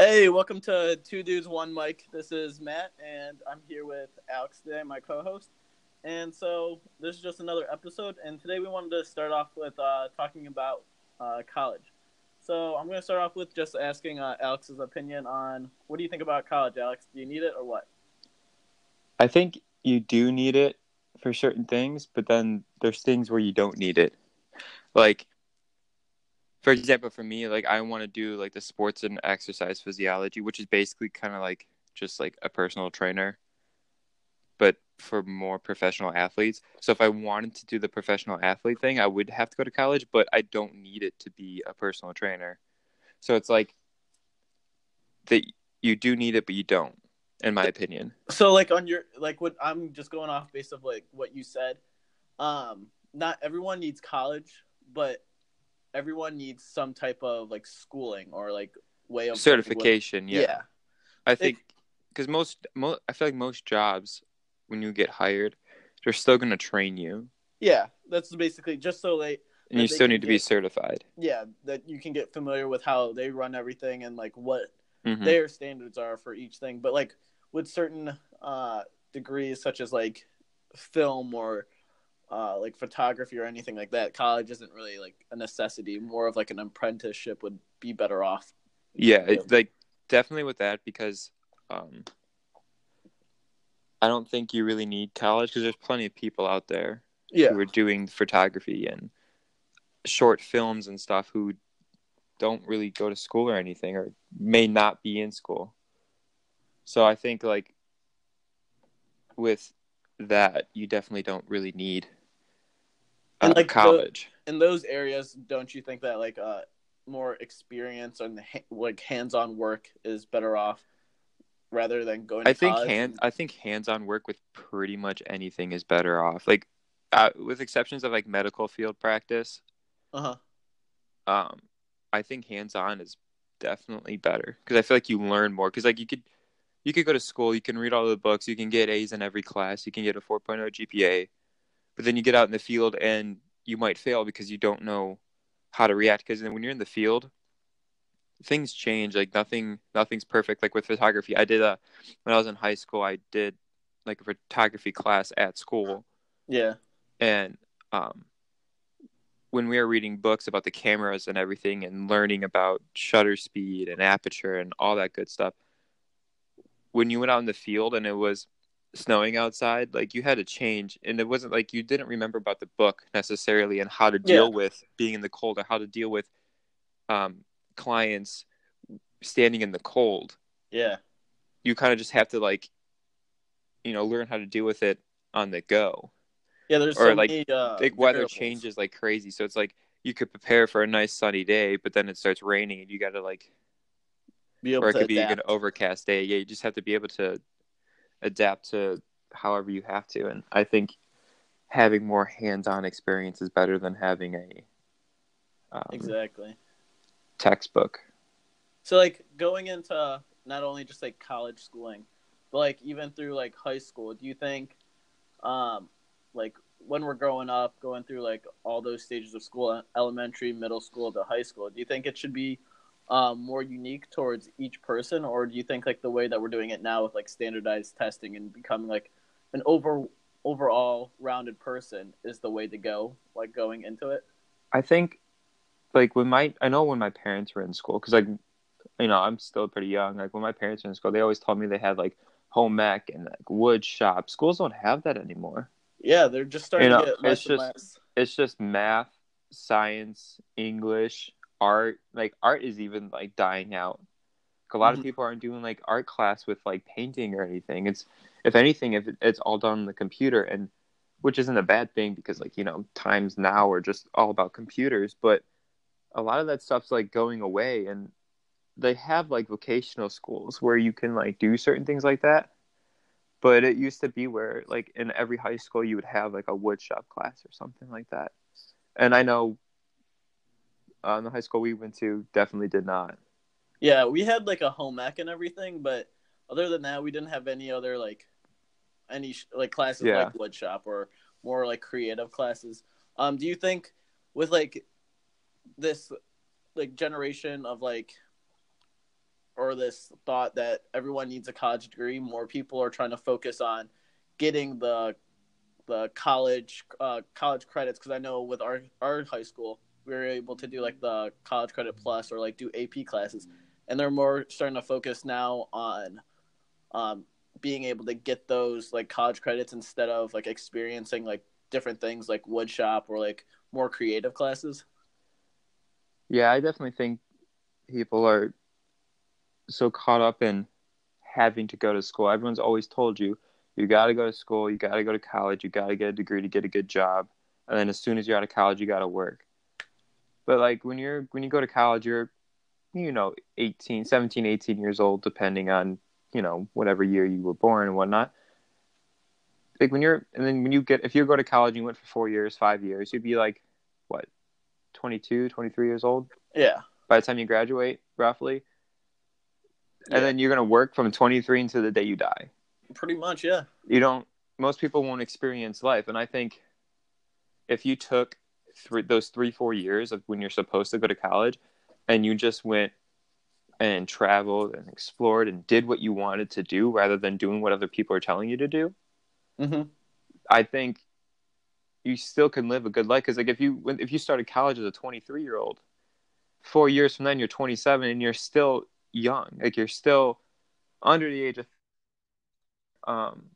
Hey, welcome to Two Dudes One Mic. This is Matt, and I'm here with Alex today, my co-host. And so this is just another episode, and today we wanted to start off with uh, talking about uh, college. So I'm going to start off with just asking uh, Alex's opinion on what do you think about college, Alex? Do you need it or what? I think you do need it for certain things, but then there's things where you don't need it. Like, for example, for me, like I want to do like the sports and exercise physiology, which is basically kind of like just like a personal trainer, but for more professional athletes. So if I wanted to do the professional athlete thing, I would have to go to college, but I don't need it to be a personal trainer. So it's like that you do need it, but you don't, in my opinion. So like on your like what I'm just going off based of like what you said. Um, not everyone needs college, but everyone needs some type of like schooling or like way of certification. Yeah. yeah. I think because most, mo- I feel like most jobs when you get hired, they're still going to train you. Yeah, that's basically just so they. And you still need to get, be certified. Yeah, that you can get familiar with how they run everything and like what Mhm. their standards are for each thing. But like with certain uh, degrees, such as like film or uh, like photography or anything like that, college isn't really like a necessity. More of like an apprenticeship would be better off. Yeah, it, like definitely with that because um, I don't think you really need college because there's plenty of people out there Yeah, who are doing photography and short films and stuff who don't really go to school or anything or may not be in school. So I think like with that you definitely don't really need And, like, the- college. in those areas, don't you think that like uh, more experience and ha- like hands-on work is better off rather than going? To I think hand and- I think hands-on work with pretty much anything is better off. Like uh, with exceptions of like medical field practice, Uh-huh. um, I think hands-on is definitely better because I feel like you learn more. Because like you could, you could go to school, you can read all the books, you can get A's in every class, you can get a 4.0 GPA, but then you get out in the field and you might fail because you don't know how to react. Because then when you're in the field, things change. Like nothing, nothing's perfect. Like with photography, I did a when I was in high school, I did like a photography class at school Yeah. and um, when we were reading books about the cameras and everything and learning about shutter speed and aperture and all that good stuff when you went out in the field and it was snowing outside like you had to change and it wasn't like you didn't remember about the book necessarily and how to deal Yeah. with being in the cold or how to deal with um, clients standing in the cold Yeah. you kind of just have to like you know learn how to deal with it on the go Yeah. There's Or, so like, many, uh, like weather variables. changes like crazy so it's like you could prepare for a nice sunny day but then it starts raining and you got to like Be able or it to could be an overcast day yeah you just have to be able to adapt to however you have to and i think having more hands-on experience is better than having a um, Exactly. textbook So like going into not only just like college schooling, but like even through like high school, do you think um like when we're growing up, going through like all those stages of school, elementary, middle school to high school, do you think it should be um, more unique towards each person, or do you think like the way that we're doing it now with like standardized testing and becoming like an over overall rounded person is the way to go, like going into it? i think like when my i know when my parents were in school because like you know i'm still pretty young like when my parents were in school they always told me they had like home ec and like wood shop schools don't have that anymore Yeah, they're just starting You know, to get less it's and just- less. it's just math, science, English, art. Like art is even like dying out. Like, a lot Mhm. of people aren't doing like art class with like painting or anything. It's if anything, if it's all done on the computer, and which isn't a bad thing because like you know times now are just all about computers. But a lot of that stuff's like going away, and they have like vocational schools where you can like do certain things like that. But it used to be where like in every high school you would have like a woodshop class or something like that. And I know uh, in the high school we went to definitely did not. Yeah, we had like a home ec and everything, but other than that, we didn't have any other like any sh- like classes Yeah. like wood shop or more like creative classes. Um, do you think with like this like generation of like or this thought that everyone needs a college degree. More people are trying to focus on getting the the college uh, college credits because I know with our our high school we were able to do like the college credit plus or like do AP classes, and they're more starting to focus now on um, being able to get those like college credits instead of like experiencing like different things like woodshop or like more creative classes. Yeah, I definitely think people are so caught up in having to go to school. Everyone's always told you you got to go to school, you got to go to college, you got to get a degree to get a good job, and then as soon as you're out of college, you got to work. But like when you're when you go to college, you're you know 18, 17, 18 years old depending on, you know, whatever year you were born and whatnot. Like when you're and then when you get if you go to college and you went for 4 years, 5 years, you'd be like what? 22, 23 years old? Yeah. By the time you graduate, roughly. And then you're going to work from 23 until the day you die Pretty much, yeah. you don't most people won't experience life and i think if you took three, those three four years of when you're supposed to go to college and you just went and traveled and explored and did what you wanted to do rather than doing what other people are telling you to do Mm-hmm. i think you still can live a good life. Because like if you if you started college as a 23 year old four years from then you're 27 and you're still young. Like you're still under the age of um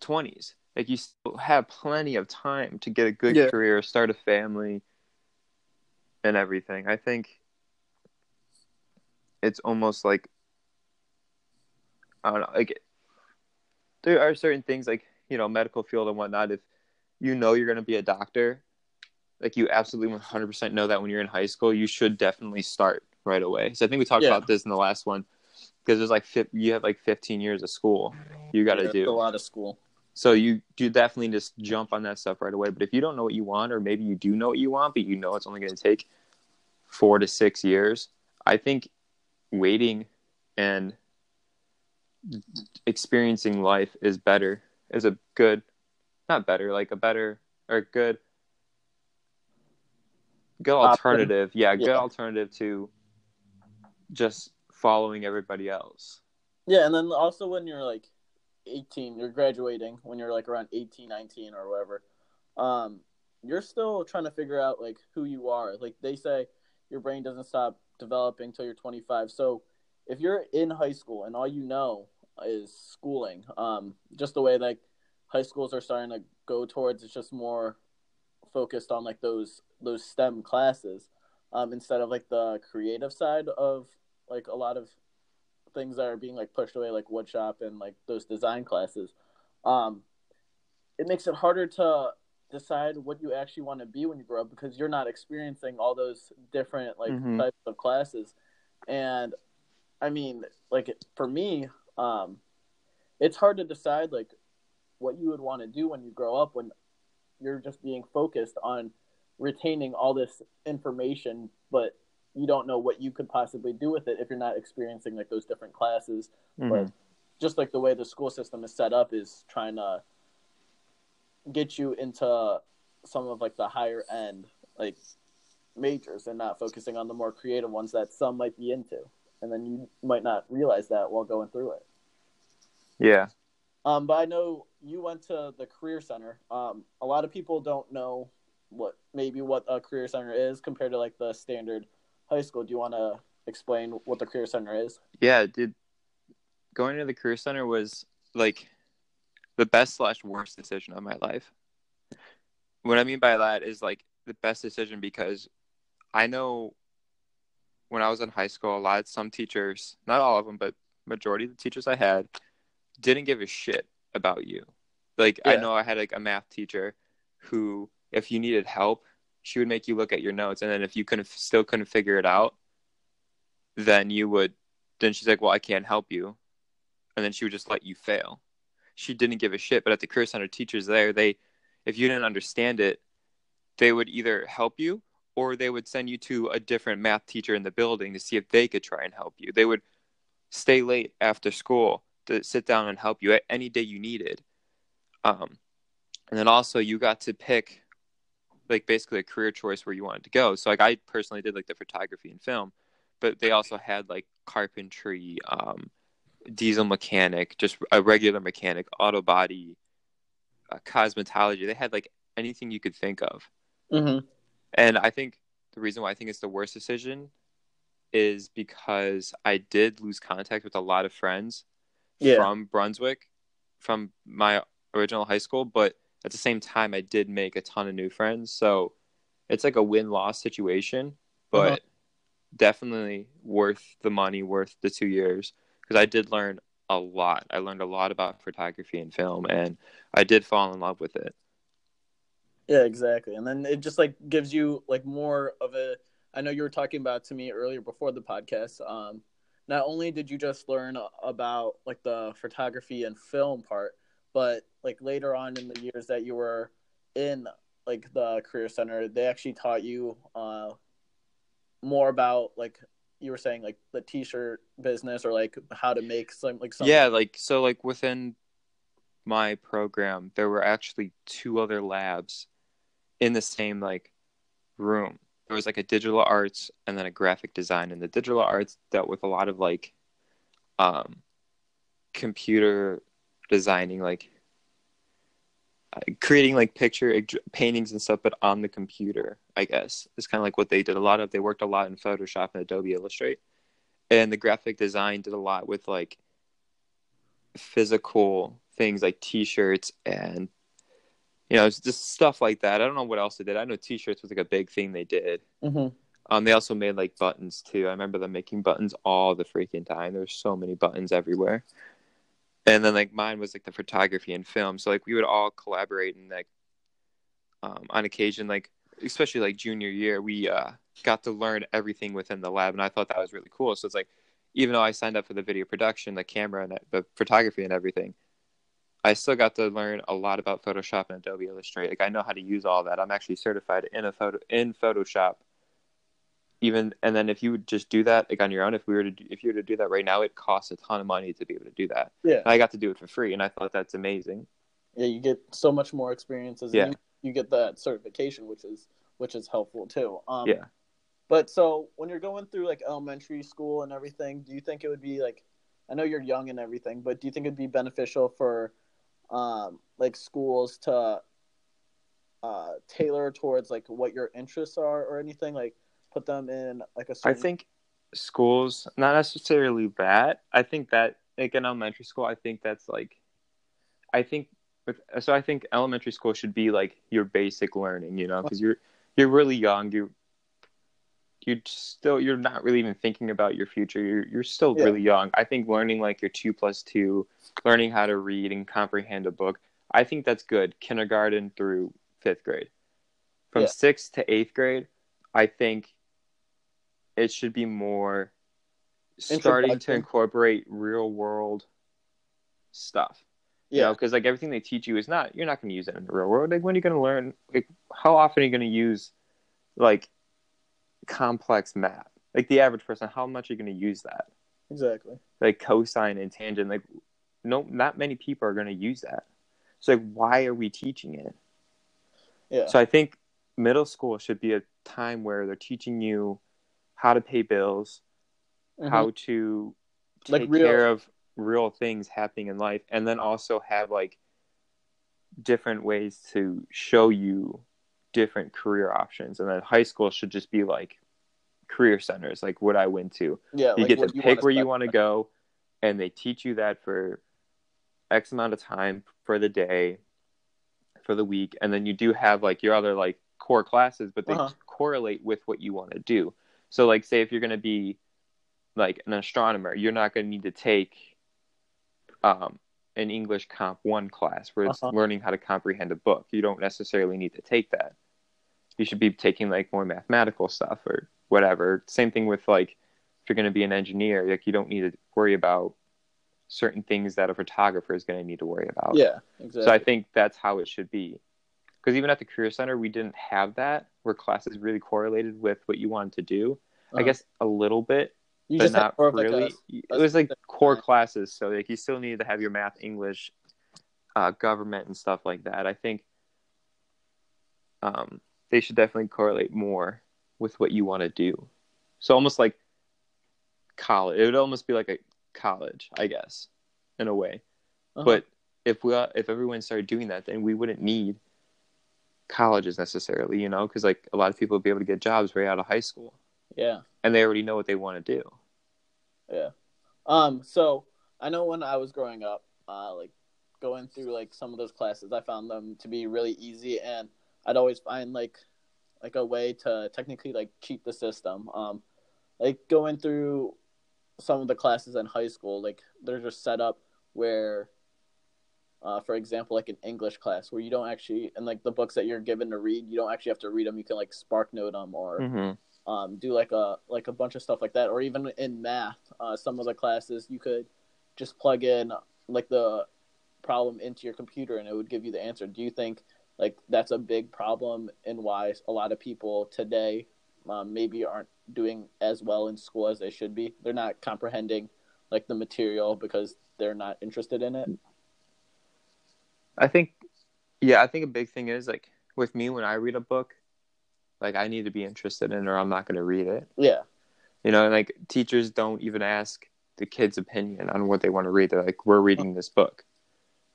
20s like you still have plenty of time to get a good Yeah. career start a family and everything i think it's almost like i don't know like there are certain things like you know medical field and whatnot if you know you're going to be a doctor like you absolutely 100% know that when you're in high school you should definitely start right away so i think we talked Yeah. about this in the last one because there's like you have like 15 years of school you got to Yeah, do a lot of school. So you do definitely just jump on that stuff right away. But if you don't know what you want, or maybe you do know what you want, but you know it's only going to take four to six years, I think waiting and experiencing life is better, is a good, not better, like a better or good, good alternative. Yeah, good Yeah. alternative to just following everybody else. Yeah, and then also when you're like 18, you're graduating when you're like around 18, 19 or whatever. Um, you're still trying to figure out like who you are. Like they say your brain doesn't stop developing till you're 25. So if you're in high school and all you know is schooling, um, just the way like high schools are starting to go towards it's just more focused on like those those STEM classes um, instead of like the creative side of like a lot of things that are being like pushed away like woodshop and like those design classes um it makes it harder to decide what you actually want to be when you grow up because you're not experiencing all those different like Mhm. types of classes and i mean like for me um it's hard to decide like what you would want to do when you grow up when you're just being focused on retaining all this information but you don't know what you could possibly do with it if you're not experiencing like those different classes Mhm. but just like the way the school system is set up is trying to get you into some of like the higher end like majors and not focusing on the more creative ones that some might be into and then you might not realize that while going through it Yeah. um, but I know you went to the career center. Um, a lot of people don't know what maybe what a career center is compared to like the standard high school. Do you want to explain what the career center is? yeah dude going to the career center was like the best slash worst decision of my life what i mean by that is like the best decision because i know when i was in high school a lot of some teachers not all of them but majority of the teachers i had didn't give a shit about you like i know i had like a math teacher who if you needed help she would make you look at your notes. And then if you couldn't still couldn't figure it out then you would then she's like well i can't help you. And then she would just let you fail. She didn't give a shit but at the career center teachers there they if you didn't understand it they would either help you or they would send you to a different math teacher in the building to see if they could try and help you. They would stay late after school to sit down and help you at any day you needed. Um, and then also you got to pick like basically a career choice where you wanted to go so like i personally did like the photography and film but they also had like carpentry, um, diesel mechanic, just a regular mechanic, auto body, uh, cosmetology. They had like anything you could think of. Mm-hmm. And I think the reason why I think it's the worst decision is because I did lose contact with a lot of friends Yeah. from Brunswick, from my original high school, but at the same time, I did make a ton of new friends. So it's like a win loss situation, but Uh-huh. definitely worth the money, worth the two years because I did learn a lot. I learned a lot about photography and film, and I did fall in love with it. Yeah, exactly. And then it just like gives you like more of a I know you were talking about to me earlier before the podcast. Um not only did you just learn about like the photography and film part, but like later on in the years that you were in like the career center, they actually taught you uh more about like you were saying like the t-shirt business or like how to make some like some Yeah, like so, like within my program, there were actually two other labs in the same like room. There was like a digital arts and then a graphic design, and the digital arts dealt with a lot of like um computer designing, like creating like picture paintings and stuff, but on the computer. I guess it's kind of like what they did. A lot of they worked a lot in Photoshop and Adobe Illustrate, and the graphic design did a lot with like physical things like T-shirts and you know it's just stuff like that. I don't know what else they did. I know T-shirts was like a big thing they did. Mhm. Um, they also made like buttons too. I remember them making buttons all the freaking time. There's so many buttons everywhere. And then like mine was like the photography and film. So like we would all collaborate and like um, on occasion, like especially like junior year, we uh, got to learn everything within the lab, and I thought that was really cool. So it's like even though I signed up for the video production, the camera, and the photography and everything, I still got to learn a lot about Photoshop and Adobe Illustrate. Like I know how to use all that. I'm actually certified in a photo in Photoshop. Even and then if you would just do that like on your own, if we were to do, if you were to do that right now, it costs a ton of money to be able to do that. Yeah. And I got to do it for free, and I thought that's amazing. yeah you get so much more experiences Yeah. you, you get that certification which is which is helpful too um Yeah. but so when you're going through like elementary school and everything do you think it would be like i know you're young and everything but do you think it'd be beneficial for um like schools to uh tailor towards like what your interests are or anything like put them in like a I certain think schools not necessarily that. I think that like in elementary school, I think that's like, I think with so I think elementary school should be like your basic learning, you know, because you're you're really young. You you're still you're not really even thinking about your future. You're you're still Yeah. really young. I think learning like your two plus two, learning how to read and comprehend a book. I think that's good. Kindergarten through fifth grade. From Yeah. sixth to eighth grade, I think it should be more starting to incorporate real world stuff. You yeah know, because like everything they teach you is not you're not going to use it in the real world. Like when are you going to learn? Like how often are you going to use like complex math? Like the average person, how much are you going to use that? exactly Like cosine and tangent. Like no, not many people are going to use that. So like, why are we teaching it? yeah So I think middle school should be a time where they're teaching you how to pay bills, Mhm. how to Like take real- care of real things happening in life, and then also have like different ways to show you different career options. And then high school should just be like career centers, like what I went to. yeah You like get to pick where you want to go, and they teach you that for X amount of time for the day, for the week, and then you do have like your other like core classes, but they Uh-huh. correlate with what you want to do. So, like, say if you're going to be like an astronomer, you're not going to need to take um, an English Comp One class where it's Uh-huh. learning how to comprehend a book. You don't necessarily need to take that. You should be taking like more mathematical stuff or whatever. Same thing with like if you're going to be an engineer, like you don't need to worry about certain things that a photographer is going to need to worry about. yeah exactly So I think that's how it should be. Because even at the Career Center, we didn't have that where classes really correlated with what you wanted to do. I Uh-huh. guess a little bit, you but not of, like, a- really. it was like core time. classes, so like you still needed to have your math, English, uh, government, and stuff like that. I think um, they should definitely correlate more with what you want to do. So almost like college. It would almost be like a college, I guess, in a way. Uh-huh. But if we if everyone started doing that, then we wouldn't need colleges necessarily, you know, because like a lot of people would be able to get jobs right out of high school, yeah, and they already know what they want to do. yeah. Um, so I know when I was growing up, uh, like going through like some of those classes, I found them to be really easy, and I'd always find like like a way to technically like cheat the system. Um, like going through some of the classes in high school, like they're just set up where, uh, for example, like an English class where you don't actually and like the books that you're given to read, you don't actually have to read them. You can like spark note them or Mm-hmm. um, do like a like a bunch of stuff like that, or even in math, uh, some of the classes you could just plug in like the problem into your computer and it would give you the answer. Do you think like that's a big problem and why a lot of people today um, maybe aren't doing as well in school as they should be? They're not comprehending like the material because they're not interested in it. I think, yeah, I think a big thing is like with me when I read a book, like I need to be interested in, it or I'm not going to read it. Yeah, You know, like teachers don't even ask the kids' opinion on what they want to read. They're like, "We're reading this book,"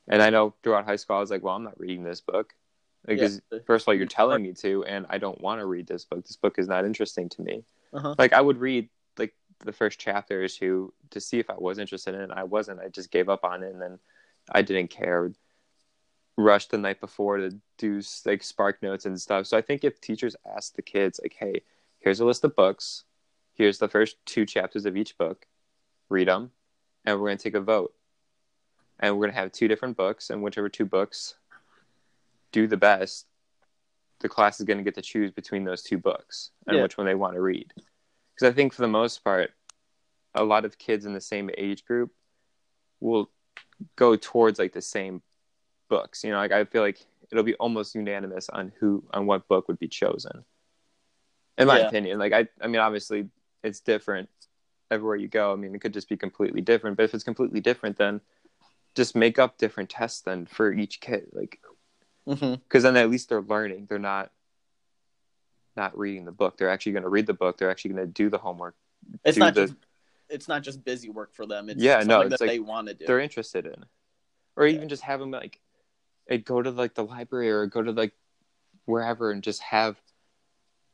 and I know throughout high school I was like, "Well, I'm not reading this book." Because Yeah. first of all, you're telling me to, and I don't want to read this book. This book is not interesting to me. Uh-huh. Like I would read like the first chapter or two to see if I was interested in it. I wasn't. I just gave up on it, and then I didn't care. Rushed the night before to do like spark notes and stuff. So I think if teachers ask the kids like, "Hey, here's a list of books. Here's the first two chapters of each book. Read them, and we're gonna take a vote. And we're gonna have two different books, and whichever two books do the best, the class is gonna get to choose between those two books and Yeah. which one they want to read." Because I think for the most part, a lot of kids in the same age group will go towards like the same books. You know, like I feel like it'll be almost unanimous on who on what book would be chosen. In my Yeah. opinion, like I, I mean, obviously it's different everywhere you go. I mean, it could just be completely different. But if it's completely different, then just make up different tests then for each kid. Like, mm-hmm. because then at least they're learning. They're not not reading the book. They're actually going to read the book. They're actually going to do the homework. it's not the- just it's not just busy work for them. It's Yeah, something no, that like they want to do. they're interested in, or even just have them like, eh, go to like the library or go to like wherever and just have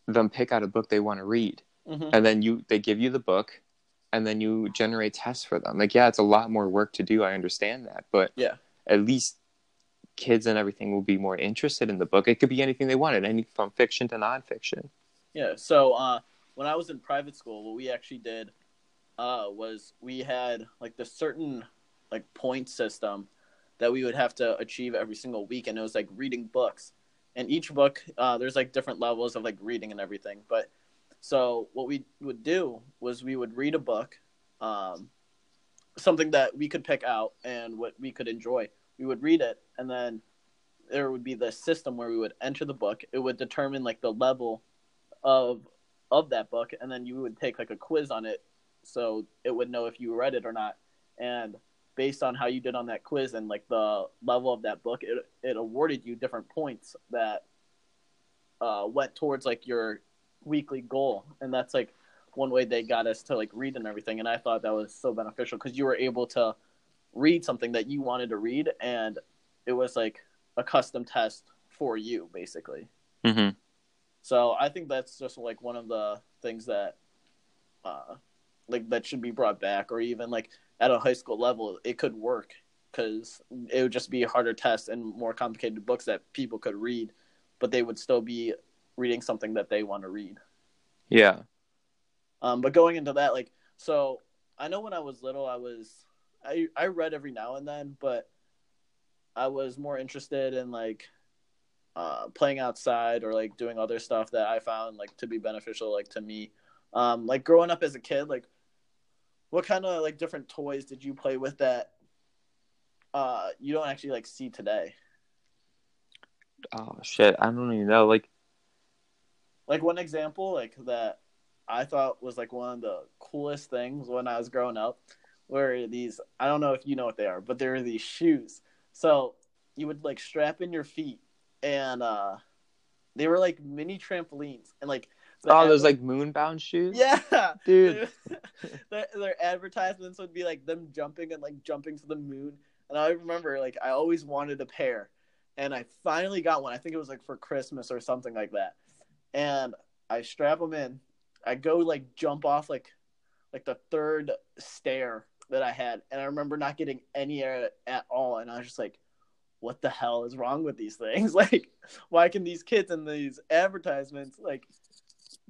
them pick out a book they want to read, hmm and then you they give you the book, and then you generate tests for them. Like, yeah, it's a lot more work to do. I understand that, but Yeah. at least kids and everything will be more interested in the book. It could be anything they wanted, any from fiction to nonfiction. Yeah. So uh, when I was in private school, what we actually did uh, was we had like the certain like point system that we would have to achieve every single week, and it was like reading books. And each book, uh, there's like different levels of like reading and everything. But so what we would do was we would read a book, um, something that we could pick out and what we could enjoy. We would read it, and then there would be the system where we would enter the book. It would determine like the level of of that book and then you would take like a quiz on it so it would know if you read it or not and based on how you did on that quiz and like the level of that book it, it awarded you different points that uh, went towards like your weekly goal. And that's like one way they got us to like read and everything. And i thought that was so beneficial because you were able to read something that you wanted to read and it was like a custom test for you basically. Mm-hmm. so I think that's just like one of the things that, uh, like that should be brought back, or even like at a high school level, it could work because it would just be harder tests and more complicated books that people could read, but they would still be reading something that they want to read. Yeah. Um, but going into that, like, so I know when I was little, I was I I read every now and then, but I was more interested in like uh, playing outside or like doing other stuff that I found like to be beneficial, like to me. Um, like growing up as a kid, like what kind of like different toys did you play with that uh, you don't actually like see today? Oh shit! I don't even know. Like, Like one example, like that I thought was like one of the coolest things when I was growing up, were these I don't know if you know what they are, but there are these shoes. So you would like strap in your feet and uh they were like mini trampolines and like Oh, those like moonbound shoes. yeah, dude. their, their advertisements would be like them jumping and like jumping to the moon. And I remember like I always wanted a pair, and I finally got one. I think it was like for Christmas or something like that. And I strap them in. I go like jump off like like the third stair that I had, and I remember not getting any air at all. And I was just like, "What the hell is wrong with these things? Like, why can these kids in these advertisements like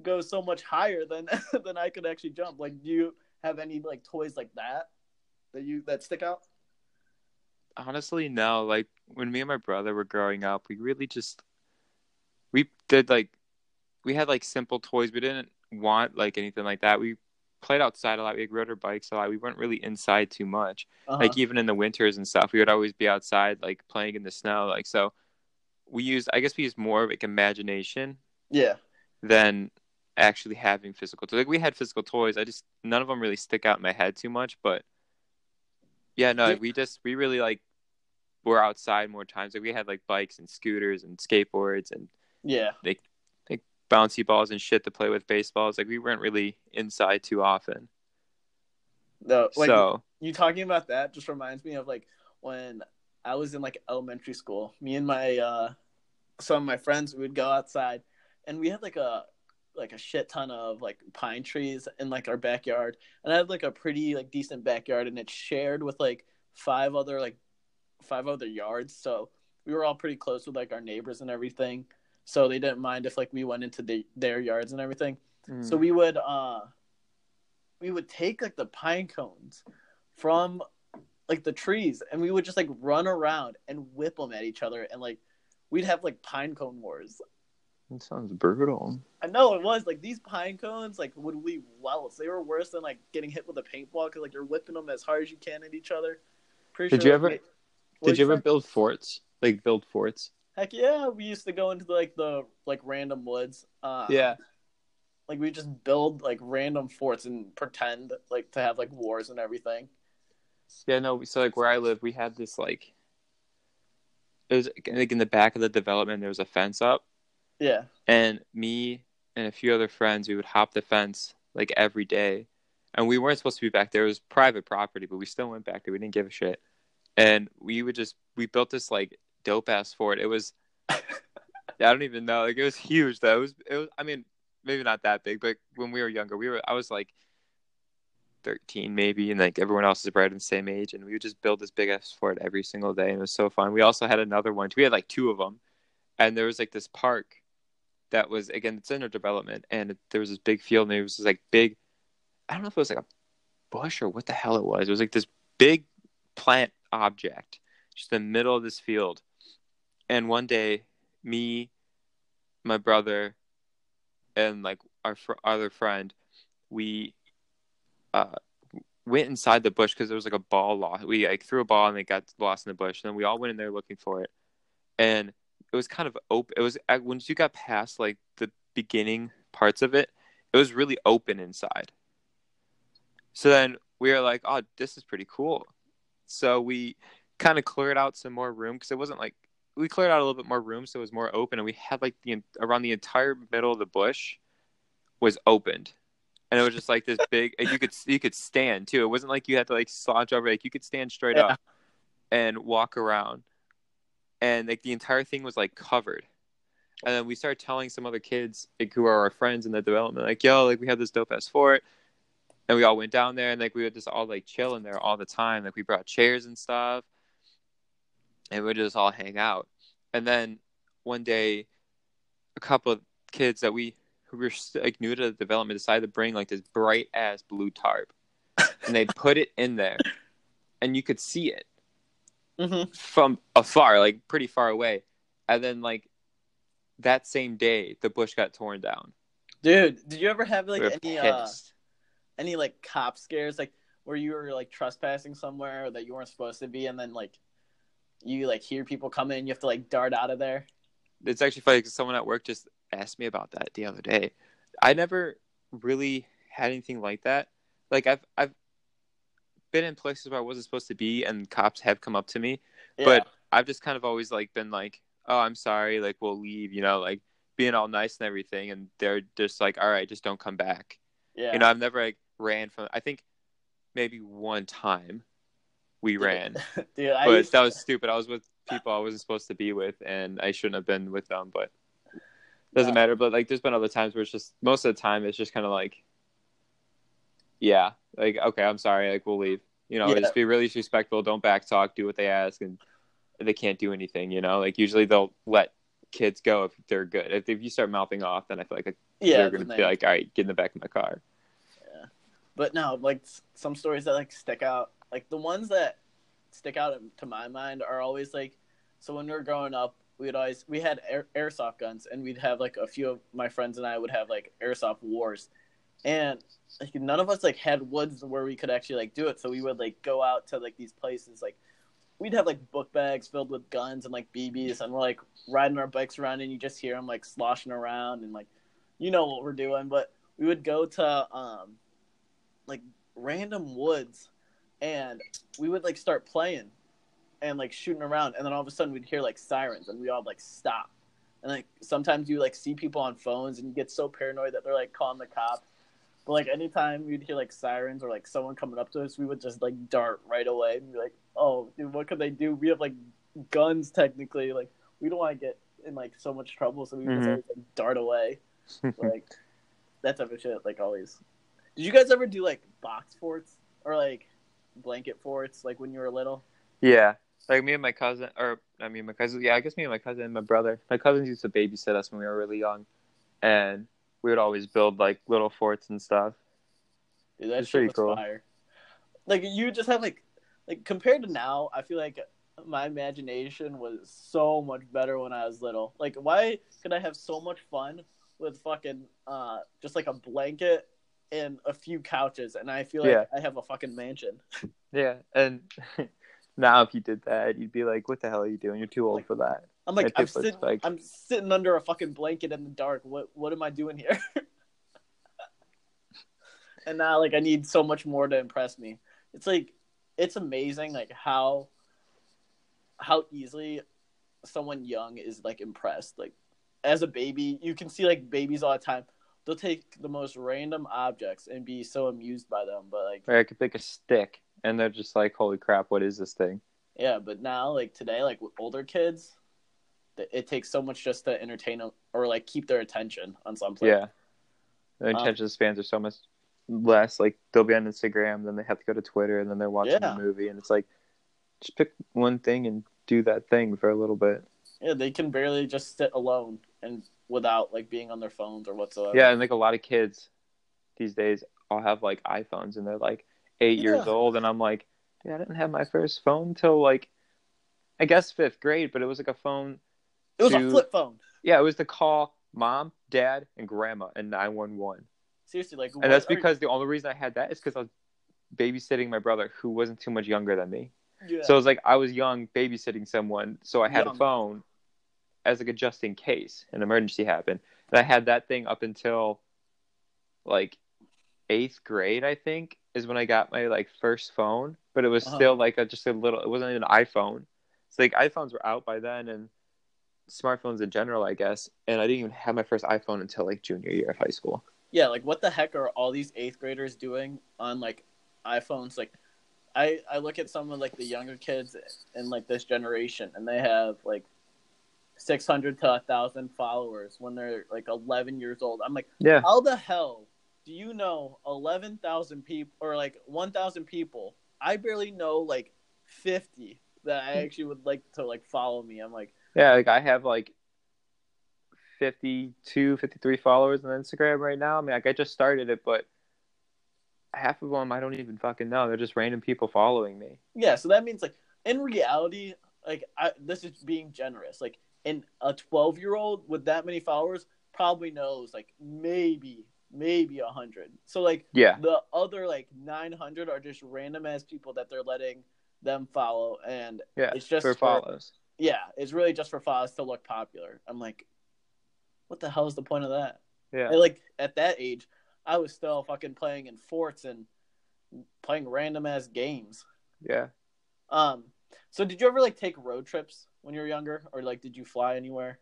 go so much higher than than I could actually jump? Like, do you have any like toys like that that you that stick out? Honestly, no. Like when me and my brother were growing up, we really just we did like we had like simple toys. We didn't want like anything like that. We played outside a lot. We rode our bikes a lot. We weren't really inside too much. Uh-huh. Like even in the winters and stuff, we would always be outside like playing in the snow. Like so we used I guess we used more of like imagination yeah, than actually having physical toys. Like we had physical toys. I just none of them really stick out in my head too much, but yeah, no, Did- we just we really like were outside more times. Like we had like bikes and scooters and skateboards and yeah. Like bouncy balls and shit to play with baseballs. Like we weren't really inside too often. No, like so you talking about that just reminds me of like when I was in like elementary school. Me and my uh some of my friends we would go outside and we had like a like a shit ton of like pine trees in like our backyard. And I had like a pretty like decent backyard and it's shared with like five other like five other yards. So we were all pretty close with like our neighbors and everything. So they didn't mind if like we went into the, their yards and everything. mm, So we would uh we would take like the pine cones from like the trees and we would just like run around and whip them at each other and like we'd have like pine cone wars. Sounds brutal. I know it was like these pine cones like would leave welts. They were worse than like getting hit with a paintball because like you're whipping them as hard as you can at each other. Pretty Did sure, you ever- What'd Did you ever build forts? Like build forts? Heck yeah, we used to go into like the like random woods. Uh, yeah, like we just build like random forts and pretend like to have like wars and everything. Yeah, no. So like where I live, we had this like it was like in the back of the development. There was a fence up, Yeah. and me and a few other friends, we would hop the fence like every day, and we weren't supposed to be back there. It was private property, but we still went back there. We didn't give a shit, and we would just we built this like dope ass fort. It was I don't even know. Like it was huge though. It was it was. I mean, maybe not that big, but when we were younger, we were. I was like. 13 maybe and like everyone else is right in the same age and we would just build this big ass fort every single day and it was so fun we also had another one we had like two of them and there was like this park that was again it's under development and there was this big field and it was this like big i don't know if it was like a bush or what the hell it was it was like this big plant object just in the middle of this field and one day me my brother and like our fr- other friend we uh, went inside the bush because there was like a ball lost. We like threw a ball and it got lost in the bush. And then we all went in there looking for it, and it was kind of open. It was once you got past like the beginning parts of it, it was really open inside. So then we were like, "Oh, this is pretty cool." So we kind of cleared out some more room because it wasn't like we cleared out a little bit more room, so it was more open, and we had like the around the entire middle of the bush was opened and it was just like this big and you could you could stand too it wasn't like you had to like slouch over like you could stand straight Yeah. up and walk around and like the entire thing was like covered. And then we started telling some other kids like who are our friends in the development like yo like we have this dope ass fort. And we all went down there and like we would just all like chill in there all the time. Like we brought chairs and stuff. And we would just all hang out. And then one day a couple of kids that we who were like new to the development decided to bring like this bright ass blue tarp. And they put it in there. And you could see it Mm-hmm. from afar like pretty far away and then like that same day the bush got torn down Dude, did you ever have like were any uh, any like cop scares like where you were like trespassing somewhere that you weren't supposed to be and then like you like hear people come in you have to like dart out of there? it's actually funny because someone at work just asked me about that the other day. I never really had anything like that. Like I've I've been in places where I wasn't supposed to be, and cops have come up to me. Yeah. But I've just kind of always like been like, "Oh, I'm sorry," like we'll leave, you know, like being all nice and everything, and they're just like, "All right, just don't come back." Yeah. You know, I've never like ran from. I think maybe one time we ran, Dude, I but that to- was stupid. I was with people I wasn't supposed to be with, and I shouldn't have been with them. But doesn't matter. But like, there's been other times where it's just most of the time it's just kind of like, yeah, like okay, I'm sorry, like we'll leave. You know, Yeah. just be really respectful. Don't backtalk. Do what they ask, and they can't do anything. You know, like usually they'll let kids go if they're good. If, if you start mouthing off, then I feel like yeah, they're going then to be like, all right, get in the back of my car. Yeah, but no, like some stories that like stick out, like the ones that stick out to my mind are always like, so when we were growing up, we'd always we had air, airsoft guns, and we'd have like a few of my friends and I would have like airsoft wars, and like none of us like had woods where we could actually like do it, so we would like go out to like these places like. We'd have like book bags filled with guns and like BBs, and we're like riding our bikes around, and you just hear them like sloshing around, and like, you know what we're doing. But we would go to um, like random woods and we would like start playing and like shooting around and then all of a sudden we'd hear like sirens and we all like stop and like sometimes you like see people on phones and you get so paranoid that they're like calling the cops but like anytime we'd hear like sirens or like someone coming up to us we would just like dart right away and be like oh dude what could they do we have like guns technically like we don't want to get in like so much trouble so we just Mhm. always like dart away like that type of shit like always did you guys ever do like box forts or like blanket forts like when you were little? Yeah, like me and my cousin, or I mean my cousin. Yeah, I guess me and my cousin and my brother. My cousins used to babysit us when we were really young, and we would always build like little forts and stuff. Dude, that It's pretty cool. fire. Like you just have like like compared to now, I feel like my imagination was so much better when I was little. Like why could I have so much fun with fucking uh just like a blanket and a few couches and I feel like Yeah. I have a fucking mansion. Yeah, and now if you did that, you'd be like, "What the hell are you doing? You're too old for that." I'm like I'm sitting like- I'm sitting under a fucking blanket in the dark. What what am I doing here? and now like I need so much more to impress me. It's like it's amazing like how how easily someone young is like impressed. Like as a baby, you can see like babies all the time. They'll take the most random objects and be so amused by them. But like Or I could pick a stick, and they're just like, "Holy crap, what is this thing?" Yeah, but now, like today, like with older kids, it takes so much just to entertain them or like keep their attention on something. Yeah, the Um, attention spans are so much less. Like they'll be on Instagram, then they have to go to Twitter, and then they're watching Yeah. a movie, and it's like, just pick one thing and do that thing for a little bit. yeah, they can barely just sit alone and without like being on their phones or whatsoever. Yeah, and like a lot of kids these days all have like iPhones, and they're like eight years old, and I'm like, dude, I didn't have my first phone till like, I guess fifth grade, but it was like a phone. It was to- a flip phone. Yeah, it was to call mom, dad, and grandma, and nine one one. Seriously, like, And that's because the only reason I had that is because I was babysitting my brother, who wasn't too much younger than me. yeah. So it was like I was young babysitting someone, so I had Young. a phone as like a just in case an emergency happened. And I had that thing up until like eighth grade, I think, is when I got my like first phone. But it was Uh-huh. still like a, just a little. It wasn't even an iPhone. It's like iPhones were out by then, and smartphones in general, I guess. And I didn't even have my first iPhone until like junior year of high school. yeah, like what the heck are all these eighth graders doing on like iPhones? Like, I I look at some of like the younger kids in like this generation, and they have like six hundred to a thousand followers when they're like eleven years old. I'm like, Yeah, how the hell do you know eleven thousand people or like one thousand people? I barely know like fifty that I hmm. actually would like to like follow me. I'm like, Yeah, like I have like 52, 53 followers on Instagram right now. I mean, like I just started it, but half of them I don't even fucking know. They're just random people following me. Yeah, so that means like in reality, like I, this is being generous. Like in a twelve year old with that many followers probably knows like maybe maybe a hundred. So like Yeah, the other like nine hundred are just random ass people that they're letting them follow, and yeah, It's just for for- follows. Yeah, it's really just for follows to look popular. I'm like, what the hell is the point of that? Yeah, And, like at that age, I was still fucking playing in forts and playing random ass games. yeah. Um, so did you ever like take road trips when you were younger, or like did you fly anywhere?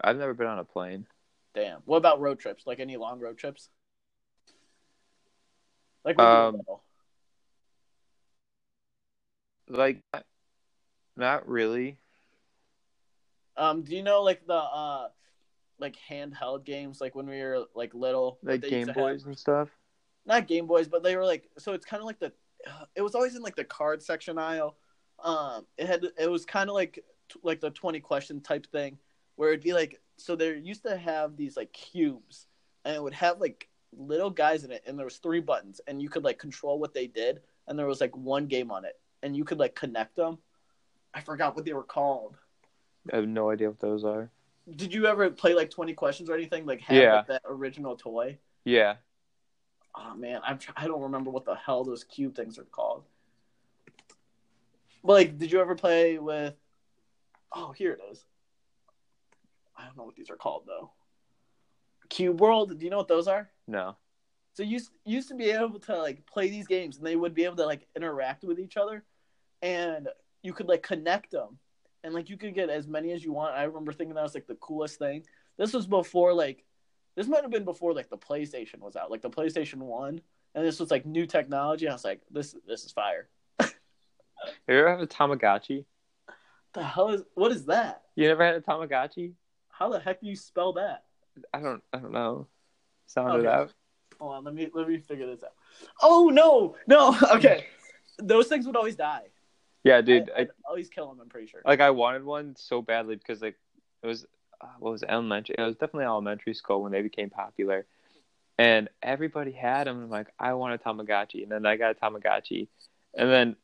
I've never been on a plane. Damn. What about road trips? Like any long road trips? Like when you were Um. Like, not really. Um, do you know like the uh like handheld games like when we were like little? Like Game to have- Boys and stuff. not Game Boys, but they were like so it's kind of like the it was always in like the card section aisle. Um, it had it was kind of like like the twenty question type thing where it'd be like so there used to have these like cubes and it would have like little guys in it and there was three buttons and you could like control what they did and there was like one game on it and you could like connect them. I forgot what they were called. I have no idea what those are. Did you ever play like twenty questions or anything like have Yeah. like, that original toy? Yeah. oh man, I'm tr- I don't remember what the hell those cube things are called. But like, did you ever play with? Oh, here it is. I don't know what these are called though. Cube World. Do you know what those are? No. So you used, you used to be able to like play these games, and they would be able to like interact with each other, and you could like connect them, and like you could get as many as you want. I remember thinking that was like the coolest thing. This was before like, this might have been before like the PlayStation was out, like the PlayStation One, and this was like new technology. I was like, this this is fire. You ever have a Tamagotchi? The hell is what is that? You never had a Tamagotchi? How the heck do you spell that? I don't. I don't know. Sound it Okay. out. Hold on, let me let me figure this out. Oh no, no, okay. Those things would always die. Yeah, dude. I, I, I'd always kill them. I'm pretty sure. like I wanted one so badly because like it was uh, what was it, elementary? It was definitely elementary school when they became popular, and everybody had them. I'm like, I want a Tamagotchi, and then I got a Tamagotchi, and then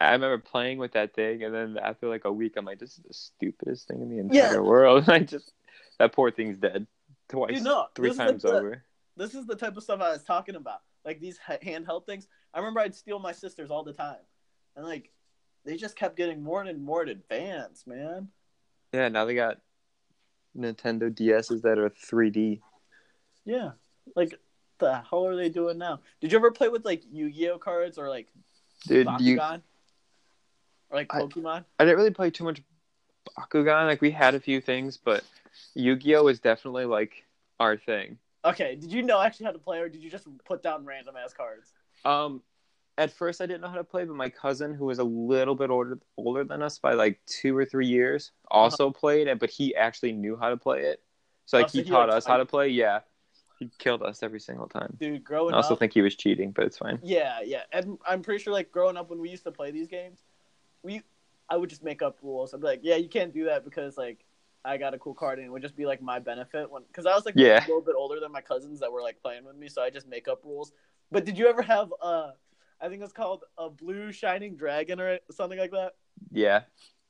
I remember playing with that thing, and then after like a week, I'm like, this is the stupidest thing in the entire Yeah. world. I just that poor thing's dead twice, three times the- over. this is the type of stuff I was talking about. Like these handheld things. I remember I'd steal my sister's all the time, and like they just kept getting more and more advanced, man. Yeah, now they got Nintendo DSs that are 3D. Yeah, like the hell are they doing now? Did you ever play with like Yu-Gi-Oh cards or like Dude, Bakugan you or like I- Pokemon? I didn't really play too much Bakugan. Like we had a few things, but Yu-Gi-Oh was definitely like our thing. Okay, did you know actually how to play, or did you just put down random ass cards? Um, at first I didn't know how to play, but my cousin, who was a little bit older older than us by like two or three years, also played it. But he actually knew how to play it, so like Oh, so he he, taught like, us how to play. Yeah, he killed us every single time. Dude, growing. Up. I also up, think he was cheating, but it's fine. Yeah, yeah, and I'm pretty sure like growing up when we used to play these games, we I would just make up rules. I'd be like, yeah, you can't do that because like I got a cool card and it would just be like my benefit when because I was like Yeah. a little bit older than my cousins that were like playing with me, so I just make up rules. But did you ever have uh I think it's called a blue shining dragon or something like that? Yeah,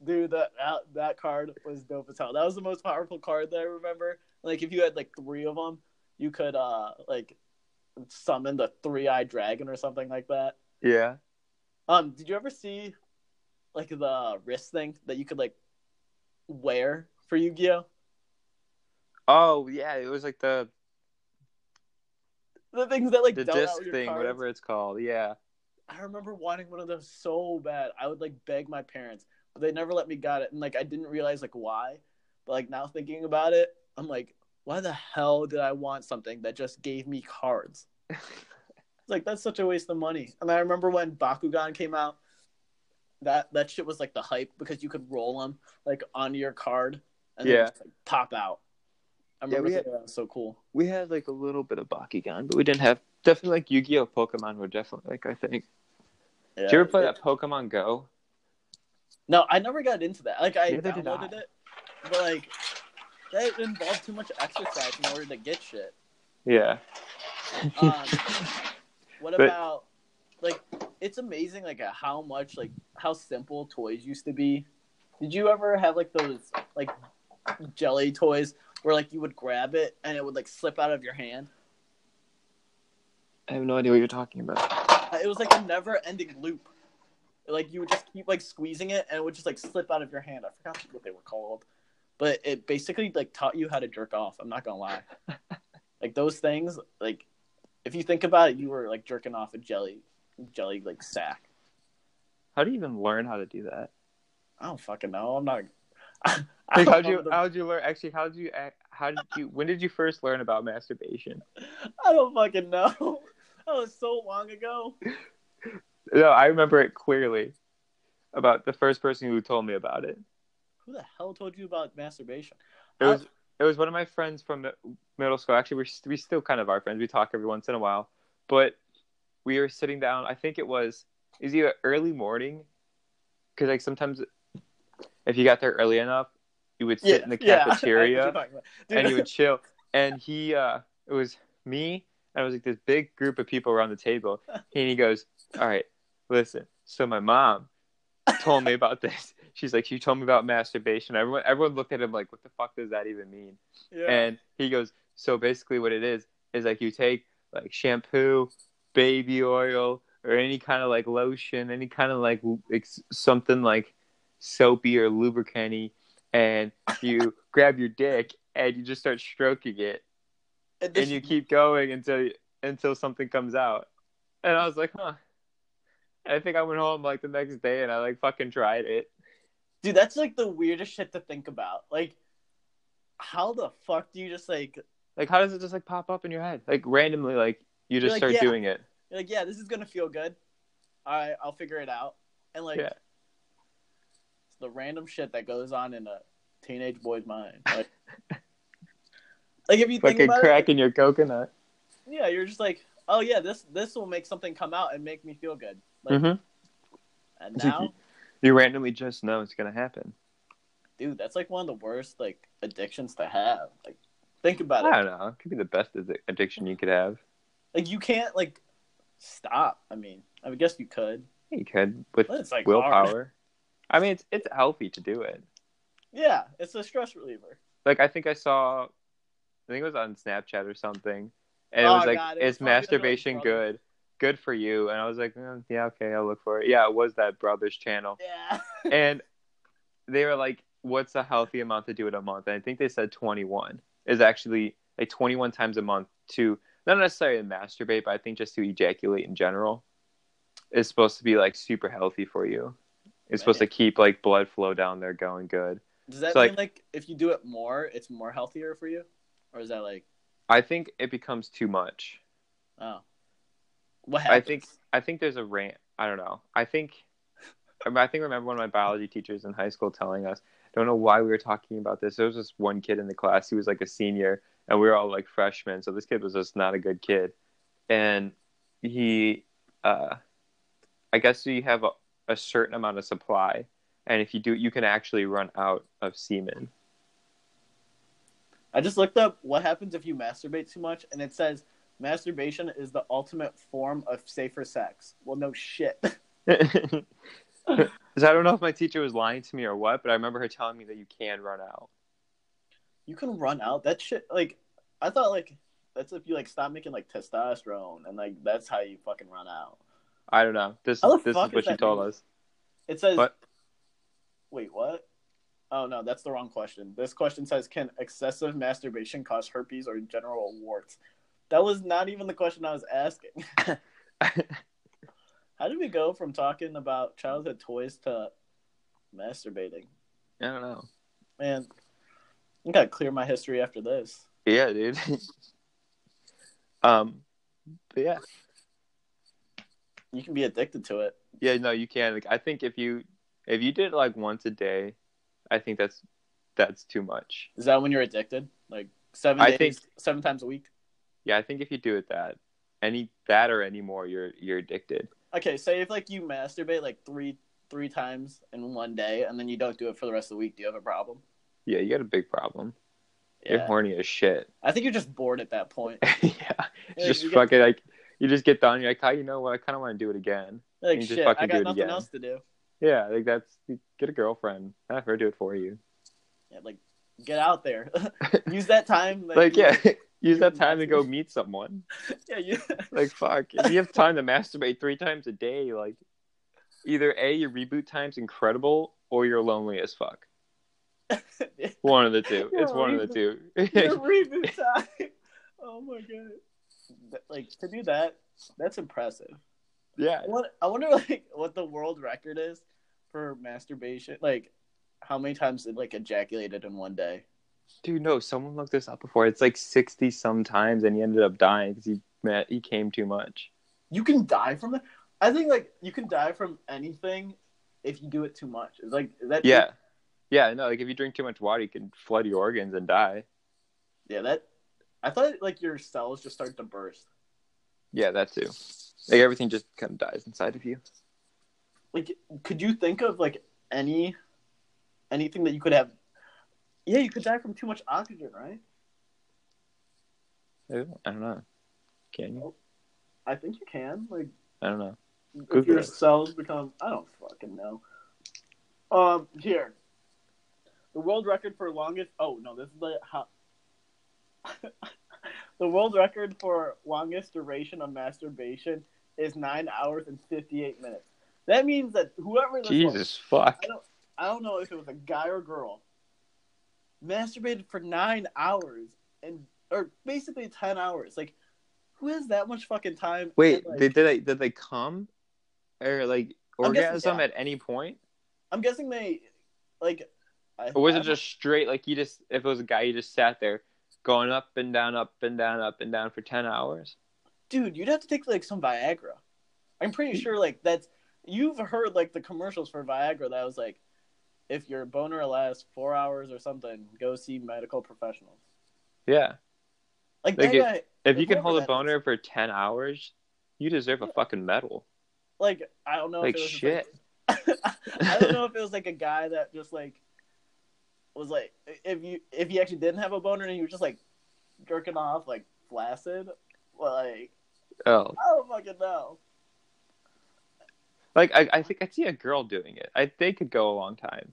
Dude, that that, that card was dope as hell. That was the most powerful card that I remember. Like if you had like three of them, you could uh like summon the three eyed dragon or something like that. yeah. Um, did you ever see like the wrist thing that you could like wear for Yu-Gi-Oh? Oh yeah, it was like the The things that like the disc thing, cards? whatever it's called. Yeah. I remember wanting one of those so bad. I would like beg my parents, but they never let me got it, and like I didn't realize like why. But like now thinking about it, I'm like, why the hell did I want something that just gave me cards? It's like that's such a waste of money. And I remember when Bakugan came out, that that shit was like the hype because you could roll them like on your card and Yeah. then just, like, pop out. I Yeah, remember we had- that was so cool. we had like a little bit of Bakugan, but we didn't have definitely like Yu-Gi-Oh, Pokemon were definitely like I think. Did you ever play that Pokemon Go? No, I never got into that. Like I Neither did downloaded I. it, but like that involved too much exercise in order to get shit. Yeah. Um, what But- about like? It's amazing like how much like how simple toys used to be. Did you ever have like those like jelly toys where like you would grab it and it would like slip out of your hand? I have no idea what you're talking about. It was like a never-ending loop. Like you would just keep like squeezing it, and it would just like slip out of your hand. I forgot what they were called, but it basically like taught you how to jerk off. I'm not gonna lie. like those things, like if you think about it, you were like jerking off a jelly, jelly like sack. How do you even learn how to do that? I don't fucking know. I'm not. I Like, how'd you the- how'd you learn? Actually, how'd you act, how did you? When did you first learn about masturbation? I don't fucking know. That was so long ago. No, I remember it clearly. About the first person who told me about it. Who the hell told you about masturbation? It was it was one of my friends from middle school. Actually, we we still kind of are friends. We talk every once in a while, but we were sitting down. I think it was is either early morning, because like sometimes if you got there early enough, you would sit Yeah, in the yeah, I know what cafeteria you're talking about. Dude, and you would chill. And he, uh, it was me, and it was like this big group of people around the table. And he goes, All right, listen. So my mom told me about this. She's like, She told me about masturbation. Everyone, everyone looked at him like, What the fuck does that even mean? yeah. And he goes, So basically, what it is, is like you take like shampoo, baby oil, or any kind of like lotion, any kind of like, like something like soapy or lubricanty, and you grab your dick and you just start stroking it, And this- and you keep going until until something comes out. And I was like, huh. And I think I went home like the next day and I like fucking tried it. dude, that's like the weirdest shit to think about. Like, how the fuck do you just like, Like, how does it just like pop up in your head? Like randomly, like you just like, start yeah. doing it. you're like, yeah, this is gonna feel good. All right, I'll figure it out. And like, Yeah. it's the random shit that goes on in a teenage boy's mind. Like, like if you think about crack it, in your coconut. yeah, you're just like, oh yeah, this this will make something come out and make me feel good. Like, Mhm. and now, You randomly just know it's gonna happen. dude, that's like one of the worst like addictions to have. Like, think about I it. I don't know. It could be the best addiction you could have. Like, you can't like stop. I mean, I guess you could. You could with But it's like willpower. I mean, it's it's healthy to do it. Yeah, it's a stress reliever. Like I think I saw, I think it was on Snapchat or something, and it Oh, was like, God, it was "Is probably masturbation good? Good for you?" And I was like, "Eh, "Yeah, okay, I'll look for it." Yeah, it was that Brothers channel, Yeah. and they were like, "What's a healthy amount to do it a month?" And I think they said twenty one is actually like twenty one times a month to not necessarily to masturbate, but I think just to ejaculate in general is supposed to be like super healthy for you. It's supposed to keep like blood flow down there going good. Does that So, mean like- like if you do it more, it's more healthier for you, or is that like I think it becomes too much. oh, what I think I think there's a rant. I don't know. I think I think I remember one of my biology teachers in high school telling us. I Don't know why we were talking about this. There was this one kid in the class. He was like a senior, and we were all like freshmen. So this kid was just not a good kid, and he, uh, I guess you have a, a certain amount of supply, and if you do, you can actually run out of semen. I just looked up what happens if you masturbate too much, and it says masturbation is the ultimate form of safer sex. Well, no shit. Because I don't know if my teacher was lying to me or what, but I remember her telling me that you can run out. you can run out that shit. Like I thought, like that's if you like stop making like testosterone, and like that's how you fucking run out. I don't know. This is this is what she told mean? us. It says, What? wait, what? Oh no, that's the wrong question. This question says, can excessive masturbation cause herpes or genital warts? That was not even the question I was asking. How did we go from talking about childhood toys to masturbating? I don't know. Man, I gotta clear my history after this. Yeah, dude. um, but yeah, You can be addicted to it. yeah, no, you can. Like, I think if you if you did it like once a day, I think that's that's too much. Is that when you're addicted? Like seven I think- seven times a week? Yeah, I think if you do it that any that or any more, you're you're addicted. Okay, say if like you masturbate like three three times in one day, and then you don't do it for the rest of the week. Do you have a problem? Yeah, you got a big problem. You're horny as shit. I think you're just bored at that point. yeah, Yeah, just get- fucking like you just get done. You're like, oh, you know what? I kind of want to do it again. Like shit, I got nothing else to do. Yeah, like that's get a girlfriend. Have her do it for you. Yeah, like get out there, use that time. that like yeah, use that time to go meet someone. yeah, you. Like fuck, if you have time to masturbate three times a day, like either a your reboot time's incredible or you're lonely as fuck. One of the two. Your It's one of the two. Reboot time. Oh my god! Like to do that, that's impressive. Yeah, I wonder, I wonder like what the world record is for masturbation. Like how many times it like ejaculated in one day? Dude, no, someone looked this up before. It's like sixty sometimes, and he ended up dying because he met he came too much. You can die from it. I think like you can die from anything if you do it too much. It's like that Yeah, yeah, no, like if you drink too much water, you can flood your organs and die. yeah that. I thought like your cells just start to burst. Yeah, that too. Like everything just kind of dies inside of you. Like, could you think of like any anything that you could have? Yeah, you could die from too much oxygen, right? I don't know. Can you? I think you can. Like, I don't know. if Google your it. cells become, I don't fucking know. Um, here, the world record for longest. Oh no, this is the how. the world record for longest duration of masturbation is nine hours and fifty-eight minutes. That means that whoever this was, Jesus fuck. I don't, I don't know if it was a guy or girl, masturbated for nine hours and or basically ten hours. Like, who has that much fucking time? Wait, and, like, did, they did they come or like I'm guessing, orgasm yeah. at any point, I'm guessing they like. I, or was I it just straight like you just if it was a guy you just sat there going up and down, up and down, up and down for ten hours? Dude? You'd have to take like some Viagra. I'm pretty sure like that's you've heard like the commercials for Viagra that was like, if your boner lasts four hours or something, go see medical professionals. Yeah, Like, Like it- guy, if you can hold a that is. boner for ten hours, you deserve a fucking medal. like I don't know Like if it was shit. Like, I don't know if it was like a guy that just like was like if you if he actually didn't have a boner and he was just like jerking off like flaccid, like Oh, I don't fucking know. like I, I think I see a girl doing it. I they could go a long time.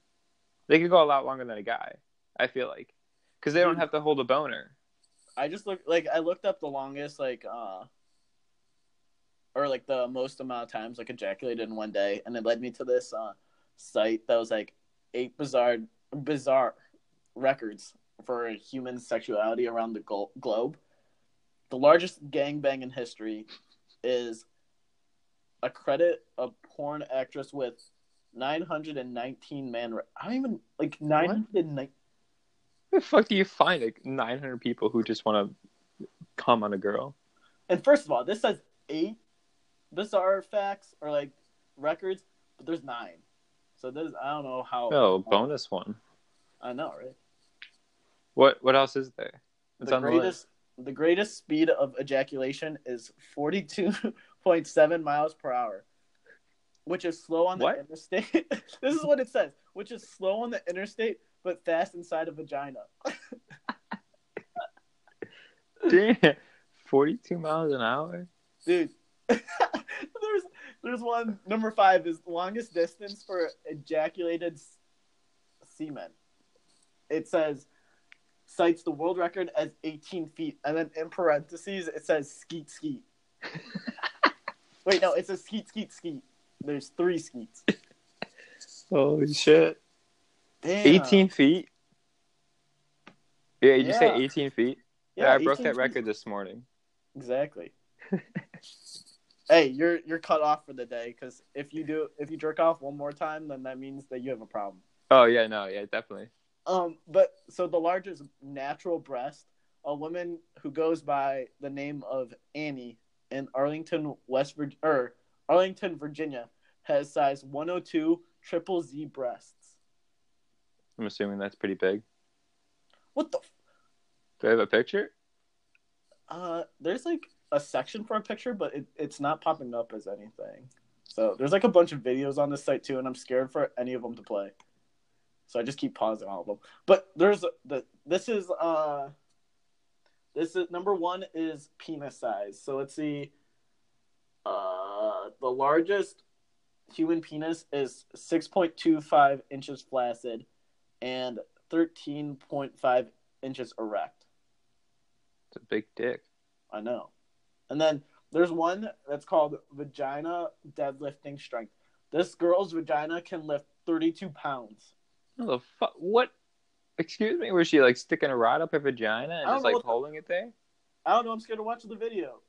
They could go a lot longer than a guy. I feel like because they don't have to hold a boner. I just looked like I looked up the longest like uh or like the most amount of times like ejaculated in one day, and it led me to this uh site that was like eight bizarre bizarre records for human sexuality around the glo- globe. The largest gangbang in history is a credit a porn actress with 919 man. Re- I don't even like 919. Where the fuck do you find like nine hundred people who just want to come on a girl? And first of all, this says eight bizarre facts or like records, but there's nine. So there's I don't know how. Oh, bonus one. I know, right? What what else is there? It's the on the list. greatest the greatest speed of ejaculation is 42.7 miles per hour, which is slow on the What? interstate. this is what it says, which is slow on the interstate but fast inside a vagina. Damn, forty-two miles an hour. Dude, there's there's one number five is longest distance for ejaculated semen. It says cites the world record as 18 feet, and then in parentheses it says skeet skeet. Wait, no, it says skeet skeet skeet. There's three skeets. Holy shit! Damn. Eighteen feet. Yeah, did you say eighteen feet? Yeah, Yeah, I broke 18 that feet. record this morning. Exactly. hey, you're you're cut off for the day because if you do if you jerk off one more time, then that means that you have a problem. Oh yeah, no, yeah, definitely. Um, but so the largest natural breast, a woman who goes by the name of Annie in Arlington, West Virginia, or Arlington, Virginia, has size 102 triple Z breasts. I'm assuming that's pretty big. What the? f- Do I have a picture? Uh, there's like a section for a picture, but it, it's not popping up as anything. So there's like a bunch of videos on this site too, and I'm scared for any of them to play. So I just keep pausing all of them. But there's the this is uh this is number one is penis size. So let's see. Uh, the largest human penis is 6.25 inches flaccid and 13.5 inches erect. It's a big dick. I know. And then there's one that's called vagina deadlifting strength. This girl's vagina can lift 32 pounds. What the fuck? What? Excuse me? Was she like sticking a rod up her vagina and just like what the- holding it there? I don't know. I'm scared to watch the video.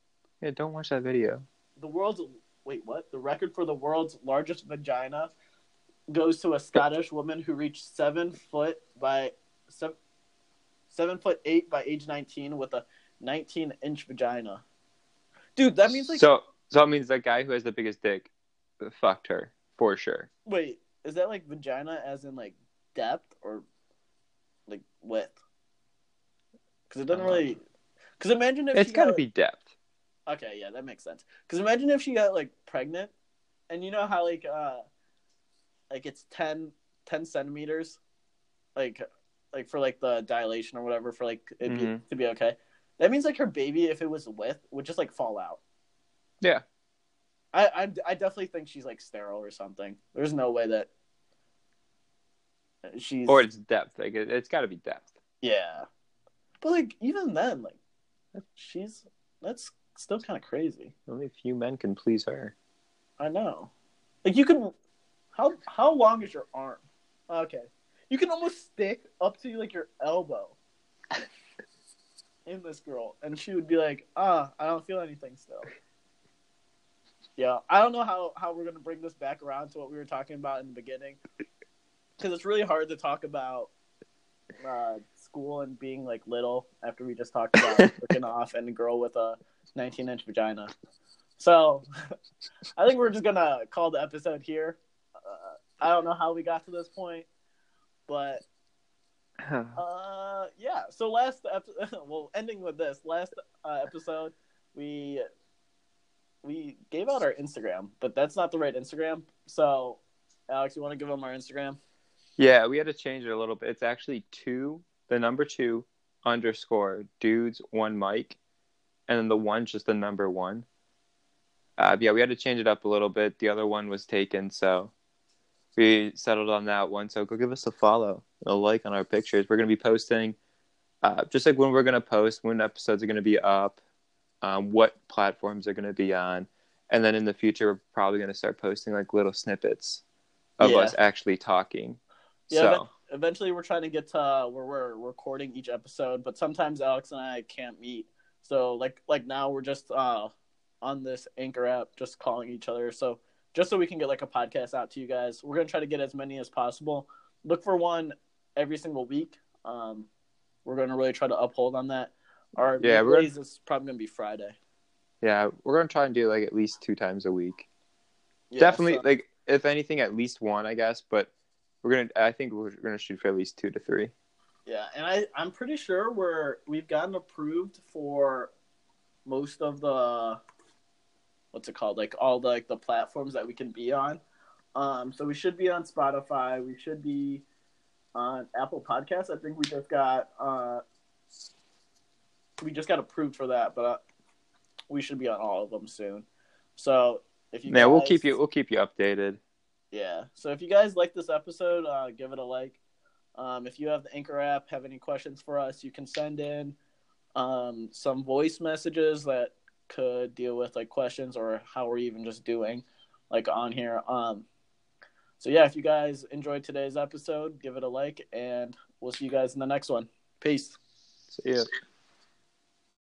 Yeah, don't watch that video. The world's wait, what? The record for the world's largest vagina goes to a Scottish woman who reached seven foot by seven, seven foot eight by age nineteen with a nineteen inch vagina. Dude, that means like so so it means that guy who has the biggest dick fucked her for sure. wait, is that like vagina as in like depth or like width? Because it doesn't really. Because imagine if It's she got to be depth. Okay, yeah, that makes sense. Because imagine if she got like pregnant, and you know how like uh, like it's 10, 10 centimeters, like like for like the dilation or whatever for like it be, Mhm. to be okay. That means like her baby, if it was with, would just like fall out. Yeah. I I, I definitely think she's like sterile or something. There's no way that she's Or it's depth. Like it, it's got to be depth. yeah. But like even then, like she's that's still kind of crazy. Only a few men can please her. I know. Like you can how how long is your arm? Okay. You can almost stick up to like your elbow in this girl and she would be like, "Ah, I don't feel anything still." Yeah, I don't know how how we're to bring this back around to what we were talking about in the beginning cuz it's really hard to talk about uh, school and being like little after we just talked about looking off and a girl with a 19 inch vagina. So I think we're just gonna call the episode here. Uh, I don't know how we got to this point, but uh, yeah. So last episode, well, ending with this last uh, episode, we we gave out our Instagram, but that's not the right Instagram. So, Alex, you want to give them our Instagram? Yeah, we had to change it a little bit. It's actually two, the number two underscore dudes one mic, and then the one's just the number one. Uh, yeah, we had to change it up a little bit. The other one was taken, so we settled on that one. So go give us a follow, a like on our pictures. We're gonna be posting, uh, just like when we're gonna post, when episodes are gonna be up, um, what platforms are gonna be on, and then in the future we're probably gonna start posting like little snippets of Yeah. us actually talking. Yeah, so. eventually we're trying to get to where we're recording each episode but sometimes alex and i can't meet. So like like now we're just uh on this anchor app just calling each other. So just so we can get like a podcast out to you guys we're going to try to get as many as possible. Look for one every single week. Um we're going to really try to uphold on that. Our Yeah, we're- is probably going to be friday. Yeah, we're gonna try and do like at least two times a week. Yeah, Definitely, so- like if anything, at least one, I guess. But we're gonna, I think we're gonna shoot for at least two to three. Yeah, and I I'm pretty sure we're we've gotten approved for most of the what's it called like all the like the platforms that we can be on. Um, so we should be on Spotify. We should be on Apple Podcasts. I think we just got uh, we just got approved for that, but uh, we should be on all of them soon. So if you yeah, we'll keep you, we'll keep you updated. Yeah. So if you guys like this episode, uh, give it a like. Um, if you have the Anchor app, have any questions for us, you can send in um, some voice messages that could deal with like questions or how we're even just doing like on here. Um, so yeah, if you guys enjoyed today's episode, give it a like, and we'll see you guys in the next one. Peace. See yeah.